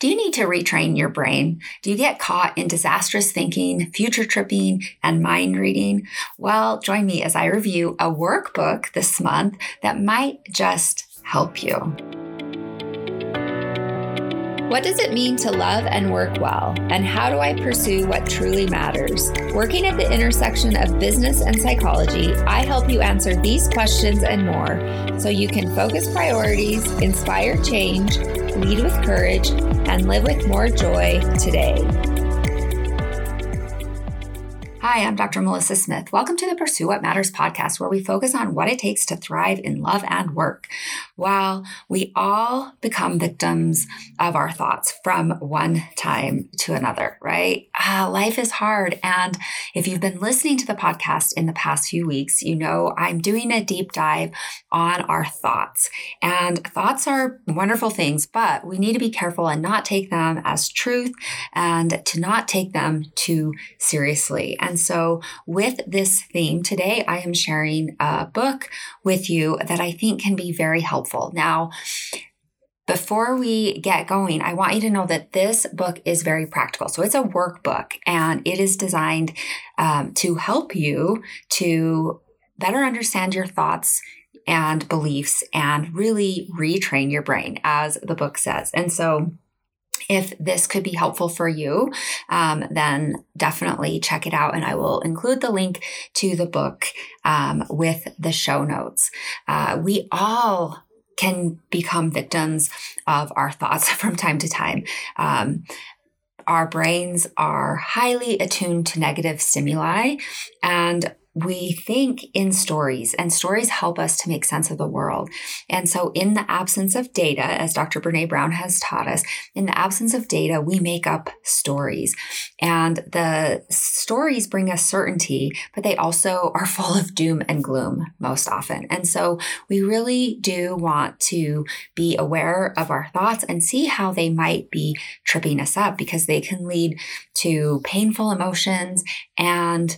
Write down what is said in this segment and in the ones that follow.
Do you need to retrain your brain? Do you get caught in disastrous thinking, future tripping, and mind reading? Well, join me as I review a workbook this month that might just help you. What does it mean to love and work well? And how do I pursue what truly matters? Working at the intersection of business and psychology, I help you answer these questions and more so you can focus priorities, inspire change, lead with courage, and live with more joy today. Hi, I'm Dr. Melissa Smith. Welcome to the Pursue What Matters podcast, where we focus on what it takes to thrive in love and work. While we all become victims of our thoughts from one time to another, right? Uh, life is hard. And if you've been listening to the podcast in the past few weeks, you know I'm doing a deep dive on our thoughts. And thoughts are wonderful things, but we need to be careful and not take them as truth and to not take them too seriously. And so, with this theme today, I am sharing a book with you that I think can be very helpful. Now, before we get going, I want you to know that this book is very practical. So it's a workbook and it is designed um, to help you to better understand your thoughts and beliefs and really retrain your brain, as the book says. And so if this could be helpful for you, um, then definitely check it out. And I will include the link to the book um, with the show notes. Uh, we all can become victims of our thoughts from time to time. Um, our brains are highly attuned to negative stimuli, and we think in stories, and stories help us to make sense of the world. And so, in the absence of data, as Dr. Brene Brown has taught us, in the absence of data, we make up stories. And the stories bring us certainty, but they also are full of doom and gloom most often. And so, we really do want to be aware of our thoughts and see how they might be tripping us up because they can lead to painful emotions and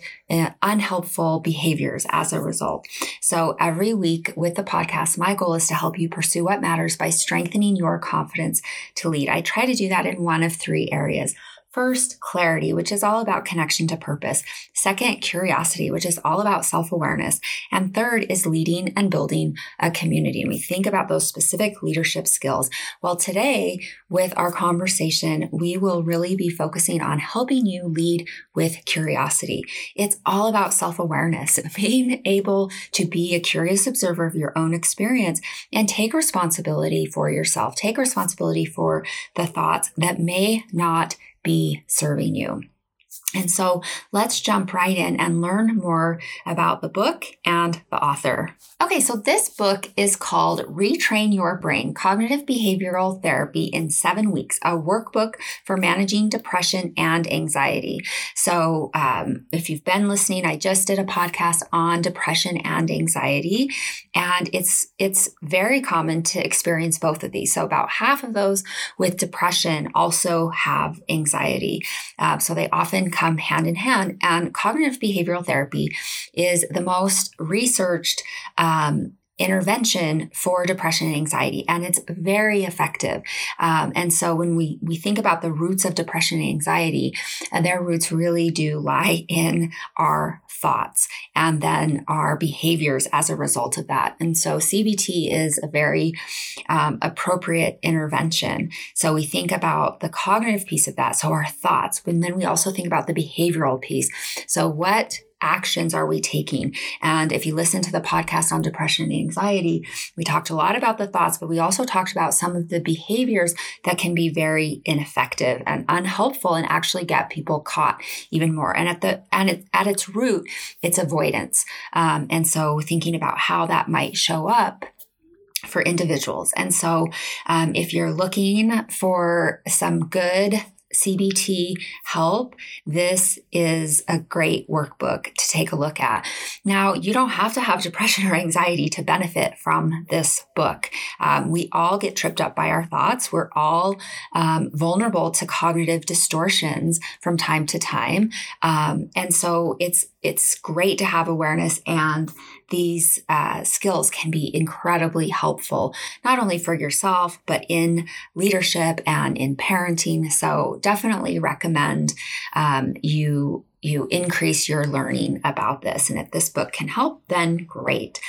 unhelpful behaviors as a result. So every week with the podcast, my goal is to help you pursue what matters by strengthening your confidence to lead. I try to do that in one of three areas. First, clarity, which is all about connection to purpose. Second, curiosity, which is all about self awareness. And third is leading and building a community. And we think about those specific leadership skills. Well, today, with our conversation, we will really be focusing on helping you lead with curiosity. It's all about self awareness, being able to be a curious observer of your own experience and take responsibility for yourself, take responsibility for the thoughts that may not be serving you. And so let's jump right in and learn more about the book and the author. Okay, so this book is called Retrain Your Brain Cognitive Behavioral Therapy in Seven Weeks, a workbook for managing depression and anxiety. So, um, if you've been listening, I just did a podcast on depression and anxiety, and it's it's very common to experience both of these. So, about half of those with depression also have anxiety. Uh, so, they often come hand in hand. And cognitive behavioral therapy is the most researched. Um, intervention for depression and anxiety and it's very effective um, and so when we we think about the roots of depression and anxiety uh, their roots really do lie in our thoughts and then our behaviors as a result of that. And so cbt is a very um, appropriate intervention. So we think about the cognitive piece of that so our thoughts and then we also think about the behavioral piece. So what actions are we taking? And if you listen to the podcast on depression and anxiety, we talked a lot about the thoughts, but we also talked about some of the behaviors that can be very ineffective and unhelpful and actually get people caught even more. And at the and it, at its root, it's avoidance. Um, and so thinking about how that might show up for individuals. And so, um, if you're looking for some good CBT help, this is a great workbook to take a look at. Now, you don't have to have depression or anxiety to benefit from this book. Um, we all get tripped up by our thoughts. We're all um, vulnerable to cognitive distortions from time to time. Um, and so it's it's great to have awareness and these uh, skills can be incredibly helpful not only for yourself but in leadership and in parenting. So definitely recommend um, you you increase your learning about this and if this book can help then great.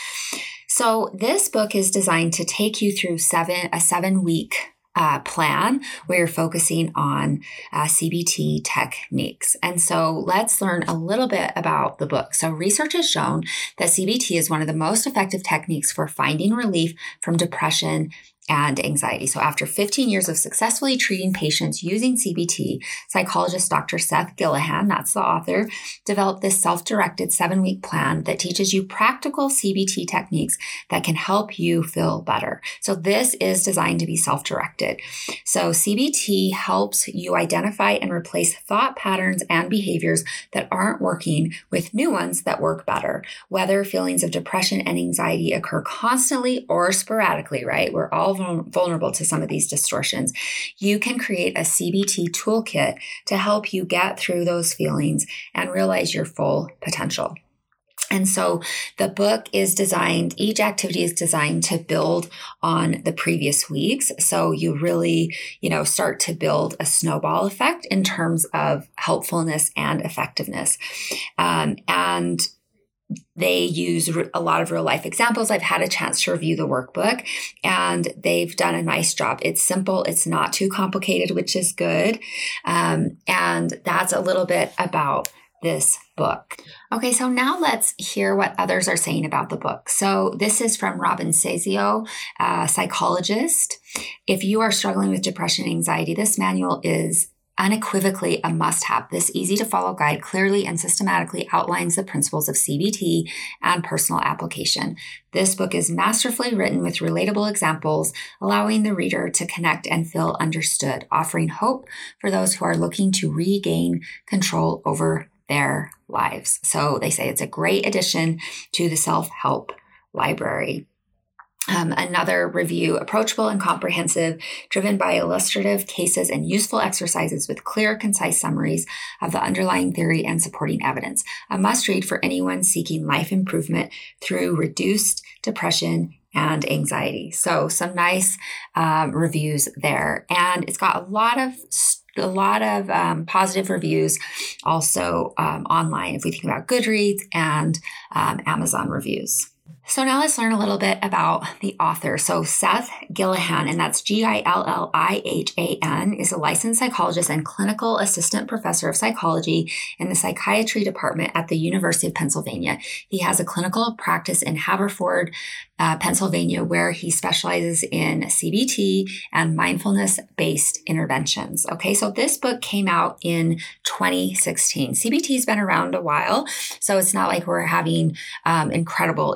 So this book is designed to take you through seven a seven week uh, plan where you're focusing on uh, CBT techniques. And so let's learn a little bit about the book. So, research has shown that CBT is one of the most effective techniques for finding relief from depression and anxiety. So, after 15 years of successfully treating patients using CBT, psychologist Dr. Seth Gillihan, that's the author, developed this self directed seven week plan that teaches you practical CBT techniques that can help you feel better. So, this is designed to be self directed. So, CBT helps you identify and replace thought patterns and behaviors that aren't working with new ones that work better. Whether feelings of depression and anxiety occur constantly or sporadically, right? We're all vulnerable to some of these distortions, you can create a CBT toolkit to help you get through those feelings and realize your full potential. And so the book is designed, each activity is designed to build on the previous weeks. So you really, you know, start to build a snowball effect in terms of helpfulness and effectiveness. Um, and they use a lot of real life examples. I've had a chance to review the workbook and they've done a nice job. It's simple, it's not too complicated, which is good. Um, and that's a little bit about this book. Okay, so now let's hear what others are saying about the book. So this is from Robin Sazio, a psychologist. If you are struggling with depression and anxiety, this manual is unequivocally a must have. This easy to follow guide clearly and systematically outlines the principles of CBT and personal application. This book is masterfully written with relatable examples, allowing the reader to connect and feel understood, offering hope for those who are looking to regain control over their lives. So they say it's a great addition to the self help library. Um, another review, approachable and comprehensive, driven by illustrative cases and useful exercises with clear, concise summaries of the underlying theory and supporting evidence. A must read for anyone seeking life improvement through reduced depression and anxiety. So, some nice um, reviews there. And it's got a lot of a lot of um, positive reviews also um, online if we think about Goodreads and um, Amazon reviews. So now let's learn a little bit about the author. So Seth Gillihan, and that's G-I-L-L-I-H-A-N, is a licensed psychologist and clinical assistant professor of psychology in the psychiatry department at the University of Pennsylvania. He has a clinical practice in Haverford, uh, Pennsylvania, where he specializes in CBT and mindfulness based interventions. Okay, so this book came out in 2016. CBT has been around a while, so it's not like we're having um, incredible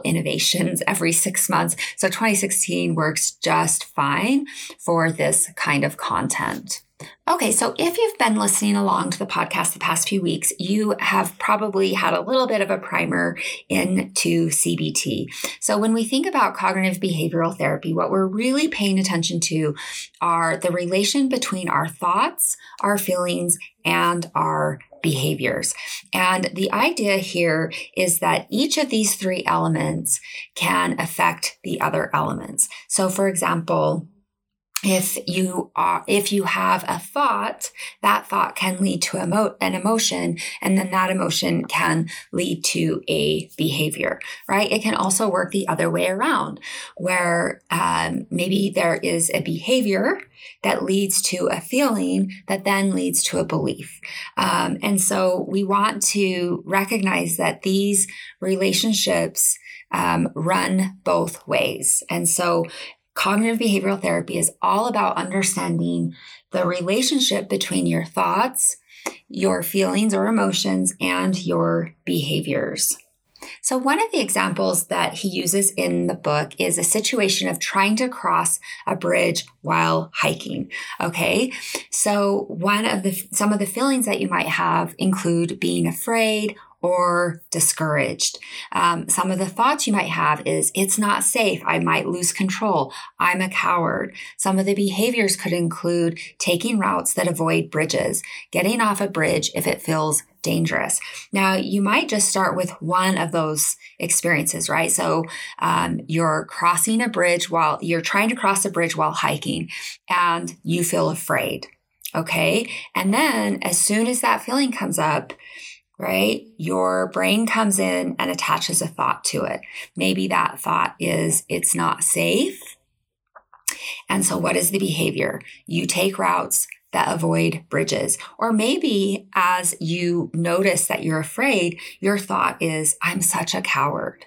every six months. So 2016 works just fine for this kind of content. Okay, so if you've been listening along to the podcast the past few weeks, you have probably had a little bit of a primer into CBT. So when we think about cognitive behavioral therapy, what we're really paying attention to are the relation between our thoughts, our feelings, and our behaviors. And the idea here is that each of these three elements can affect the other elements. So for example, if you are if you have a thought that thought can lead to emo- an emotion and then that emotion can lead to a behavior right it can also work the other way around where um, maybe there is a behavior that leads to a feeling that then leads to a belief um, and so we want to recognize that these relationships um, run both ways. And so Cognitive behavioral therapy is all about understanding the relationship between your thoughts, your feelings or emotions, and your behaviors. So, one of the examples that he uses in the book is a situation of trying to cross a bridge while hiking. Okay. So, one of the, some of the feelings that you might have include being afraid or discouraged. Um, some of the thoughts you might have is, it's not safe. I might lose control. I'm a coward. Some of the behaviors could include taking routes that avoid bridges, getting off a bridge if it feels dangerous. Now, you might just start with one of those experiences, right? So, um, you're crossing a bridge while you're trying to cross a bridge while hiking and you feel afraid. Okay. And then as soon as that feeling comes up, right? Your brain comes in and attaches a thought to it. Maybe that thought is, it's not safe. And so, what is the behavior? You take routes that avoid bridges. Or maybe as you notice that you're afraid, your thought is, I'm such a coward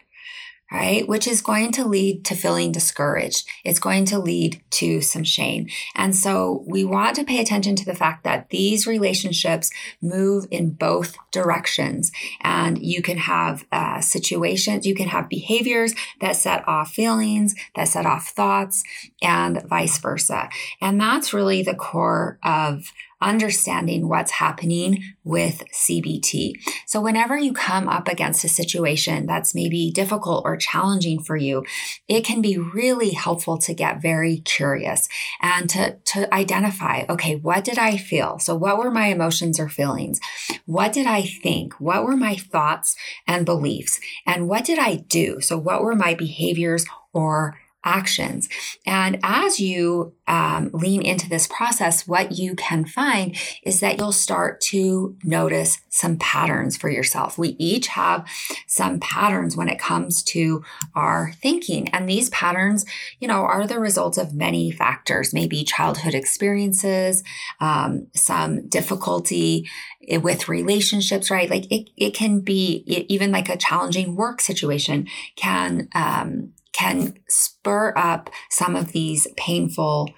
right? Which is going to lead to feeling discouraged. It's going to lead to some shame. And so we want to pay attention to the fact that these relationships move in both directions. And you can have uh, situations, you can have behaviors that set off feelings, that set off thoughts, and vice versa. And that's really the core of understanding what's happening with CBT. So, whenever you come up against a situation that's maybe difficult or challenging for you, it can be really helpful to get very curious and to, to identify okay, what did I feel? So, what were my emotions or feelings? What did I think? What were my thoughts and beliefs? And what did I do? So, what were my behaviors or actions. And as you um, lean into this process, what you can find is that you'll start to notice some patterns for yourself. We each have some patterns when it comes to our thinking. And these patterns, you know, are the results of many factors, maybe childhood experiences, um, some difficulty with relationships, right? Like it, it can be even like a challenging work situation can um, can spur up some of these painful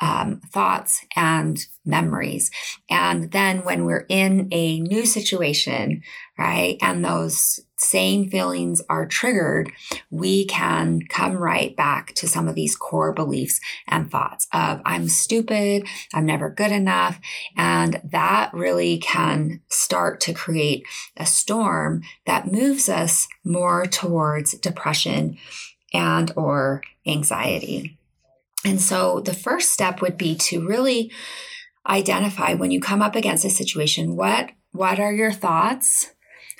um, thoughts and memories. And then when we're in a new situation, right, and those same feelings are triggered, we can come right back to some of these core beliefs and thoughts of I'm stupid, I'm never good enough. And that really can start to create a storm that moves us more towards depression and or anxiety. And so the first step would be to really identify when you come up against a situation what what are your thoughts?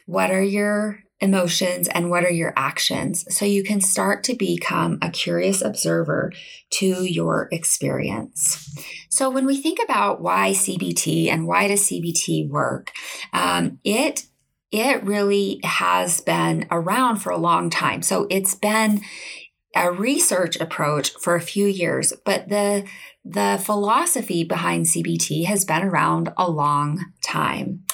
What are your emotions and what are your actions so you can start to become a curious observer to your experience. So, when we think about why CBT and why does CBT work, um, it it really has been around for a long time. So it's been a research approach for a few years, but the the philosophy behind CBT has been around a long time.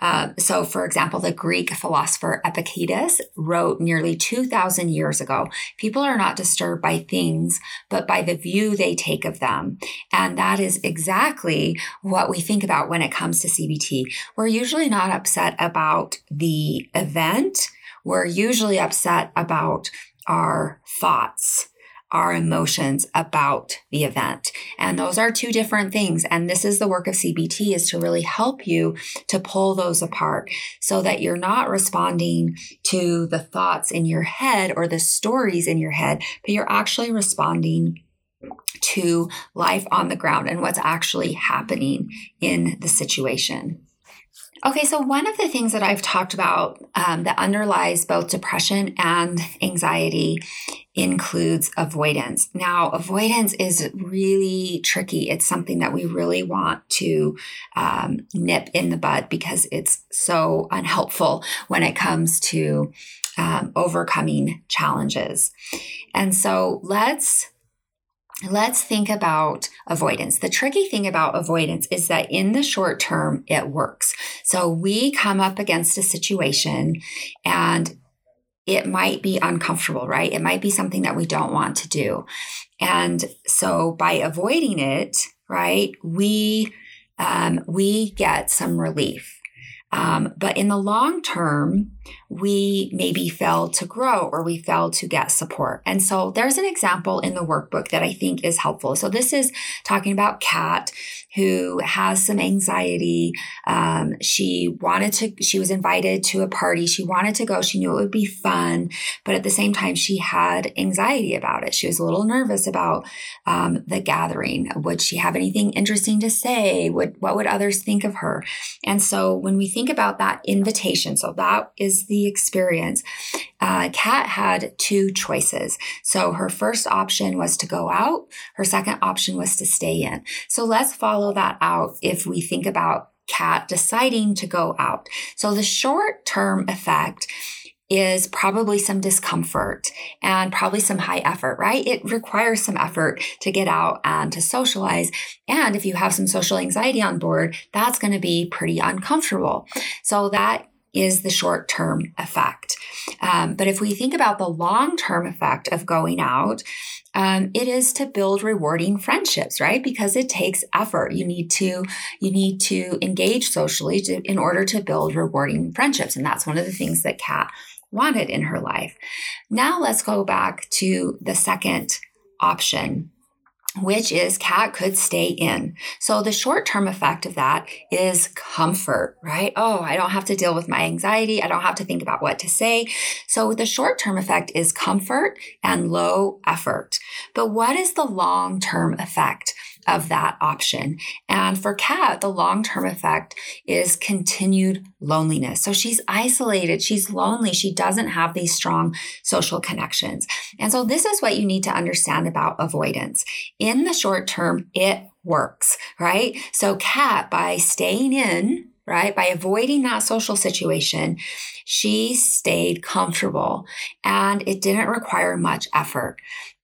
Uh, so, for example, the Greek philosopher Epictetus wrote nearly 2,000 years ago people are not disturbed by things, but by the view they take of them. And that is exactly what we think about when it comes to CBT. We're usually not upset about the event, we're usually upset about our thoughts our emotions about the event. And those are two different things. And this is the work of CBT is to really help you to pull those apart so that you're not responding to the thoughts in your head or the stories in your head, but you're actually responding to life on the ground and what's actually happening in the situation. Okay, so one of the things that I've talked about um, that underlies both depression and anxiety includes avoidance. Now, avoidance is really tricky. It's something that we really want to um, nip in the bud because it's so unhelpful when it comes to um, overcoming challenges. And so let's let's think about avoidance. The tricky thing about avoidance is that in the short term, it works. So we come up against a situation and it might be uncomfortable, right? It might be something that we don't want to do. And so by avoiding it, right, we, um, we get some relief. Um, but in the long term, we maybe failed to grow or we failed to get support. And so there's an example in the workbook that I think is helpful. So this is talking about Kat who has some anxiety. Um, she wanted to, she was invited to a party. She wanted to go. She knew it would be fun, but at the same time, she had anxiety about it. She was a little nervous about um, the gathering. Would she have anything interesting to say? Would, what would others think of her? And so when we think about that invitation, so that is the experience, uh, Kat had two choices. So her first option was to go out. Her second option was to stay in. So let's follow that out if we think about Kat deciding to go out. So the short term effect is probably some discomfort and probably some high effort, right? It requires some effort to get out and to socialize. And if you have some social anxiety on board, that's going to be pretty uncomfortable. So that is the short term effect. Um, but if we think about the long term effect of going out, um, it is to build rewarding friendships, right? Because it takes effort. You need to you need to engage socially to, in order to build rewarding friendships, and that's one of the things that Kat wanted in her life. Now let's go back to the second option which is Kat could stay in. So the short term effect of that is comfort, right? Oh, I don't have to deal with my anxiety. I don't have to think about what to say. So the short term effect is comfort and low effort. But what is the long term effect? Of that option. And for Kat, the long term effect is continued loneliness. So she's isolated, she's lonely, she doesn't have these strong social connections. And so this is what you need to understand about avoidance. In the short term, it works, right? So Kat, by staying in, right? By avoiding that social situation, she stayed comfortable and it didn't require much effort.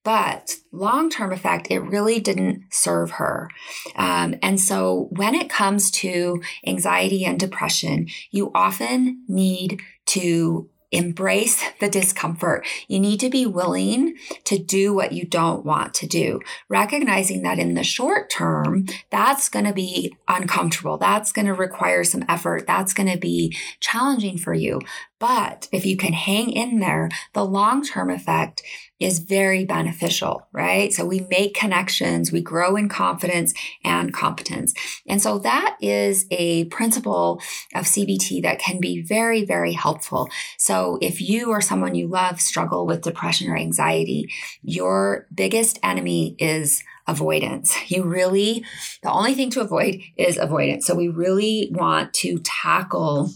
But long term effect, it really didn't serve her. Um, and so when it comes to anxiety and depression, you often need to embrace the discomfort. You need to be willing to do what you don't want to do, recognizing that in the short term, that's going to be uncomfortable. That's going to require some effort. That's going to be challenging for you. But if you can hang in there, the long term effect is very beneficial, right? So we make connections, we grow in confidence and competence. And so that is a principle of CBT that can be very, very helpful. So if you or someone you love struggle with depression or anxiety, your biggest enemy is avoidance. You really, the only thing to avoid is avoidance. So we really want to tackle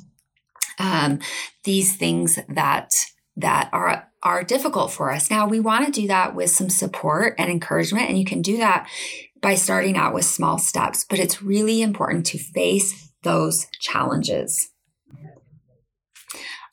um, these things that that are are difficult for us. Now we want to do that with some support and encouragement, and you can do that by starting out with small steps. But it's really important to face those challenges.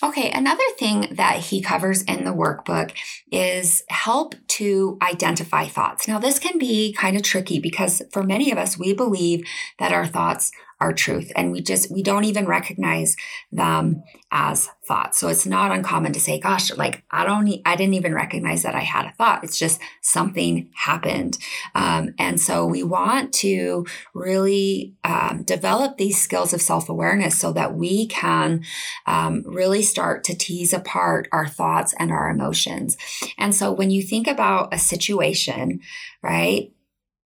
Okay, another thing that he covers in the workbook is help to identify thoughts. Now, this can be kind of tricky because for many of us, we believe that our thoughts our truth. And we just we don't even recognize them as thoughts. So it's not uncommon to say gosh like i don't i didn't even recognize that i had a thought. It's just something happened. Um, and so we want to really um, develop these skills of self-awareness so that we can um, really start to tease apart our thoughts and our emotions. And so when you think about a situation right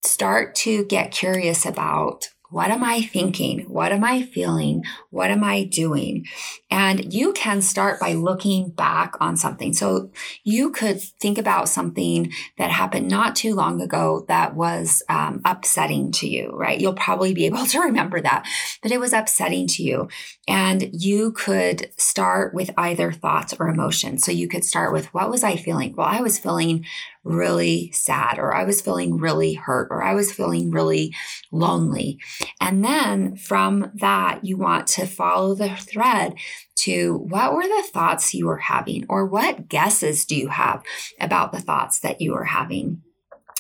start to get curious about what am I thinking? What am I feeling? What am I doing? And you can start by looking back on something. So you could think about something that happened not too long ago that was um, upsetting to you, right? You'll probably be able to remember that, but it was upsetting to you. And you could start with either thoughts or emotions. So you could start with, what was I feeling? Well, I was feeling really sad, or I was feeling really hurt, or I was feeling really lonely. And then from that, you want to follow the thread to what were the thoughts you were having, or what guesses do you have about the thoughts that you were having?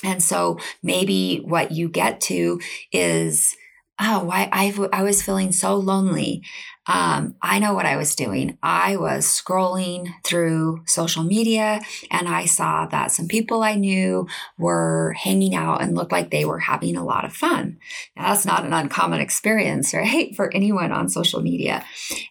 And so maybe what you get to is oh, why I, I was feeling so lonely. Um, I know what I was doing. I was scrolling through social media and I saw that some people I knew were hanging out and looked like they were having a lot of fun. Now, that's not an uncommon experience, right, for anyone on social media.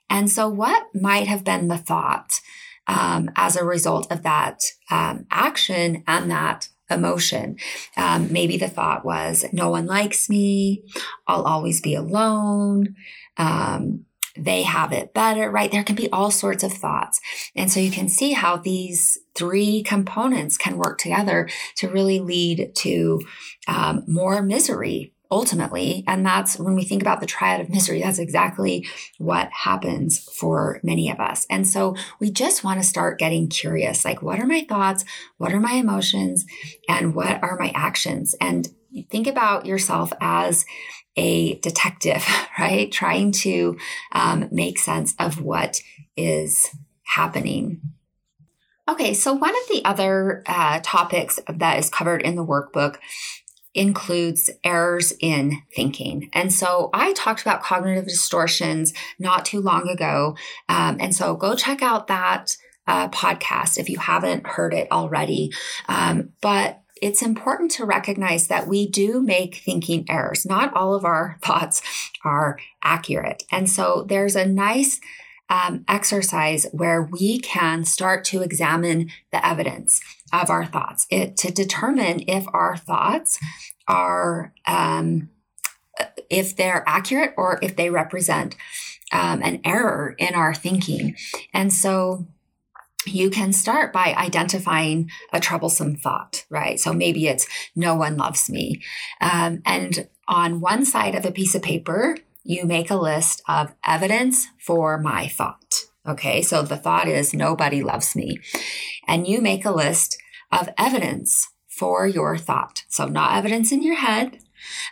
And so, what might have been the thought um, as a result of that um, action and that emotion. Um, maybe the thought was, no one likes me. I'll always be alone. Um, they have it better, right? There can be all sorts of thoughts. And so you can see how these three components can work together to really lead to um, more misery ultimately. And that's when we think about the triad of misery, that's exactly what happens for many of us. And so we just want to start getting curious like, what are my thoughts? What are my emotions? And what are my actions? And think about yourself as a detective, right? Trying to um, make sense of what is happening. Okay, so one of the other uh, topics that is covered in the workbook includes errors in thinking. And so I talked about cognitive distortions not too long ago. Um, and so go check out that uh, podcast if you haven't heard it already. Um, but it's important to recognize that we do make thinking errors. Not all of our thoughts are accurate. And so there's a nice um, exercise where we can start to examine the evidence of our thoughts it, to determine if our thoughts are um, if they're accurate or if they represent um, an error in our thinking and so you can start by identifying a troublesome thought, right? So maybe it's no one loves me. Um, and on one side of a piece of paper, you make a list of evidence for my thought. Okay, so the thought is nobody loves me. And you make a list of evidence for your thought. So, not evidence in your head,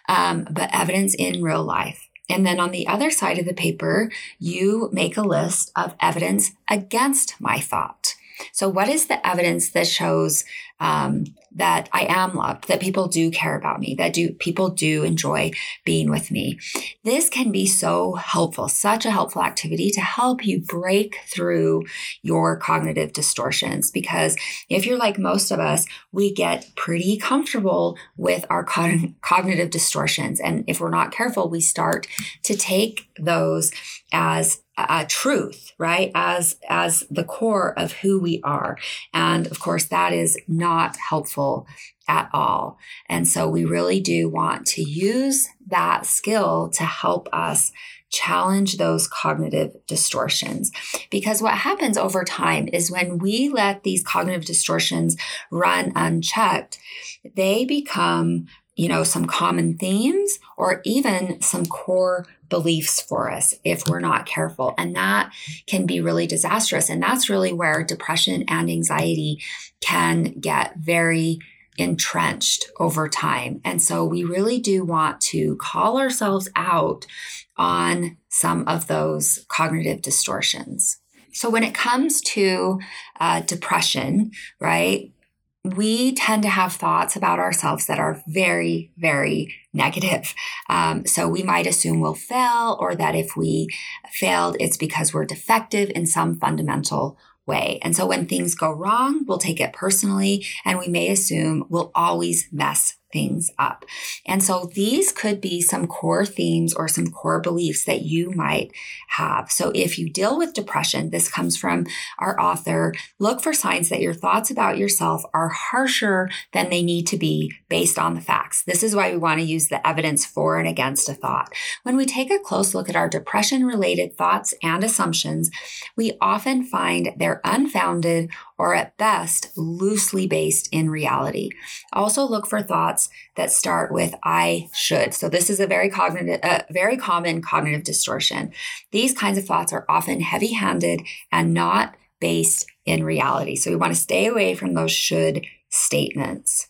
um, but evidence in real life. And then on the other side of the paper, you make a list of evidence against my thought. So, what is the evidence that shows um, that I am loved, that people do care about me, that do people do enjoy being with me. This can be so helpful, such a helpful activity to help you break through your cognitive distortions. Because if you're like most of us, we get pretty comfortable with our cognitive distortions. And if we're not careful, we start to take those as a truth right as as the core of who we are. And of course that is not helpful at all. And so we really do want to use that skill to help us challenge those cognitive distortions. Because what happens over time is when we let these cognitive distortions run unchecked they become you know, some common themes or even some core beliefs for us if we're not careful. And that can be really disastrous. And that's really where depression and anxiety can get very entrenched over time. And so we really do want to call ourselves out on some of those cognitive distortions. So when it comes to uh, depression, right, we tend to have thoughts about ourselves that are very, very negative. Um, so we might assume we'll fail, or that if we failed, it's because we're defective in some fundamental way. And so when things go wrong, we'll take it personally and we may assume we'll always mess things up. And so these could be some core themes or some core beliefs that you might have. So if you deal with depression, this comes from our author, look for signs that your thoughts about yourself are harsher than they need to be based on the facts. This is why we want to use the evidence for and against a thought. When we take a close look at our depression related thoughts and assumptions, we often find they're unfounded or at best loosely based in reality. Also look for thoughts that start with I should. So this is a very cognitive, uh, very common cognitive distortion. These kinds of thoughts are often heavy-handed and not based in reality. So we want to stay away from those should statements.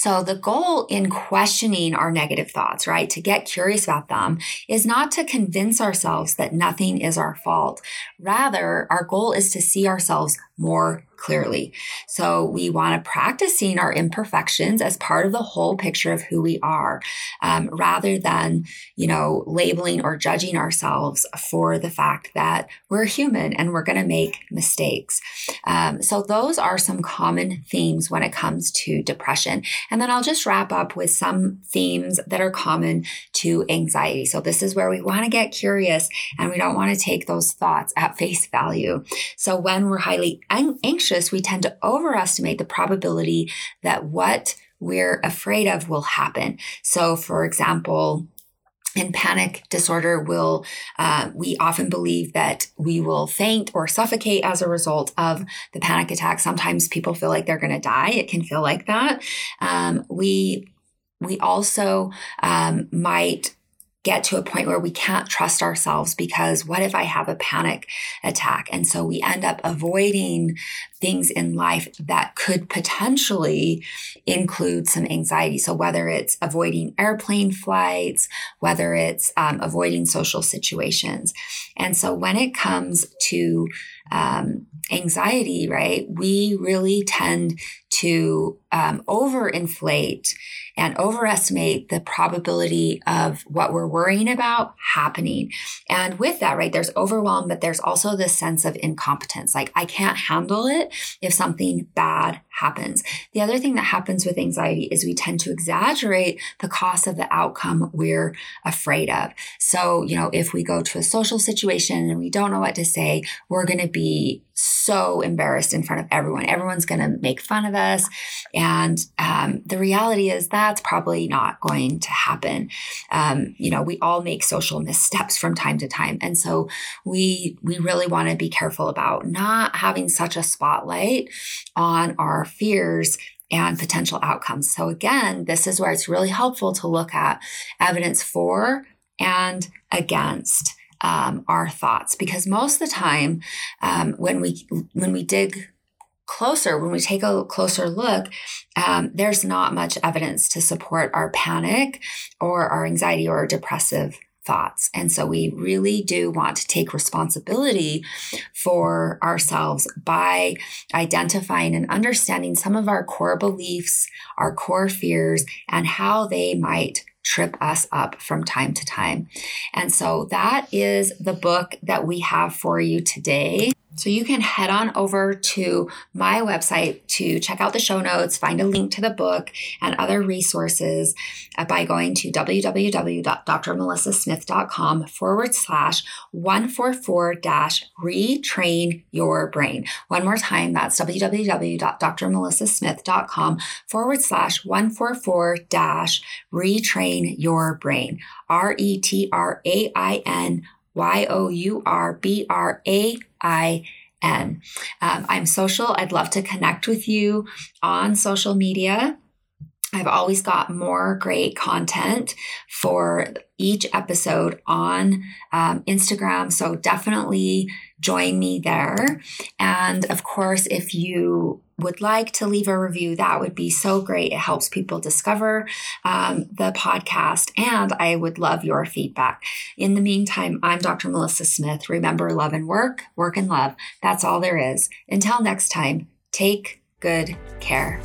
So the goal in questioning our negative thoughts, right, to get curious about them is not to convince ourselves that nothing is our fault. Rather, our goal is to see ourselves more clearly. So we want to practice seeing our imperfections as part of the whole picture of who we are, um, rather than, you know, labeling or judging ourselves for the fact that we're human and we're going to make mistakes. Um, so those are some common themes when it comes to depression. And then I'll just wrap up with some themes that are common to anxiety. So this is where we want to get curious and we don't want to take those thoughts at face value. So when we're highly anxious, we tend to overestimate the probability that what we're afraid of will happen. So, for example, in panic disorder will uh, we often believe that we will faint or suffocate as a result of the panic attack. Sometimes people feel like they're going to die. It can feel like that. Um, we we also um, might get to a point where we can't trust ourselves because what if I have a panic attack? And so we end up avoiding things in life that could potentially include some anxiety. So whether it's avoiding airplane flights, whether it's um, avoiding social situations. And so when it comes to um, anxiety, right, we really tend to um, overinflate and overestimate the probability of what we're worrying about happening. And with that, right, there's overwhelm, but there's also this sense of incompetence. Like, I can't handle it if something bad happens. The other thing that happens with anxiety is we tend to exaggerate the cost of the outcome we're afraid of. So, you know, if we go to a social situation and we don't know what to say, we're going to be so embarrassed in front of everyone. Everyone's going to make fun of us. And um, the reality is that's probably not going to happen. Um, you know, we all make social missteps from time to time. And so we, we really want to be careful about not having such a spotlight on our fears and potential outcomes. So again, this is where it's really helpful to look at evidence for and against um, our thoughts because most of the time um, when we when we dig closer when we take a closer look um, there's not much evidence to support our panic or our anxiety or our depressive thoughts. And so we really do want to take responsibility for ourselves by identifying and understanding some of our core beliefs, our core fears, and how they might trip us up from time to time. And so that is the book that we have for you today. So you can head on over to my website to check out the show notes, find a link to the book and other resources uh, by going to www.drmelissasmith.com forward slash 144 dash retrain your brain. One more time, that's www.drmelissasmith.com forward slash 144 dash retrain your brain. R E T R A I N Y O U R B R A I N. Um, I'm social. I'd love to connect with you on social media. I've always got more great content for each episode on um, Instagram. So definitely join me there. And of course, if you would like to leave a review, that would be so great. It helps people discover um, the podcast, and I would love your feedback. In the meantime, I'm Dr. Melissa Smith. Remember, love and work, work and love. That's all there is. Until next time, take good care.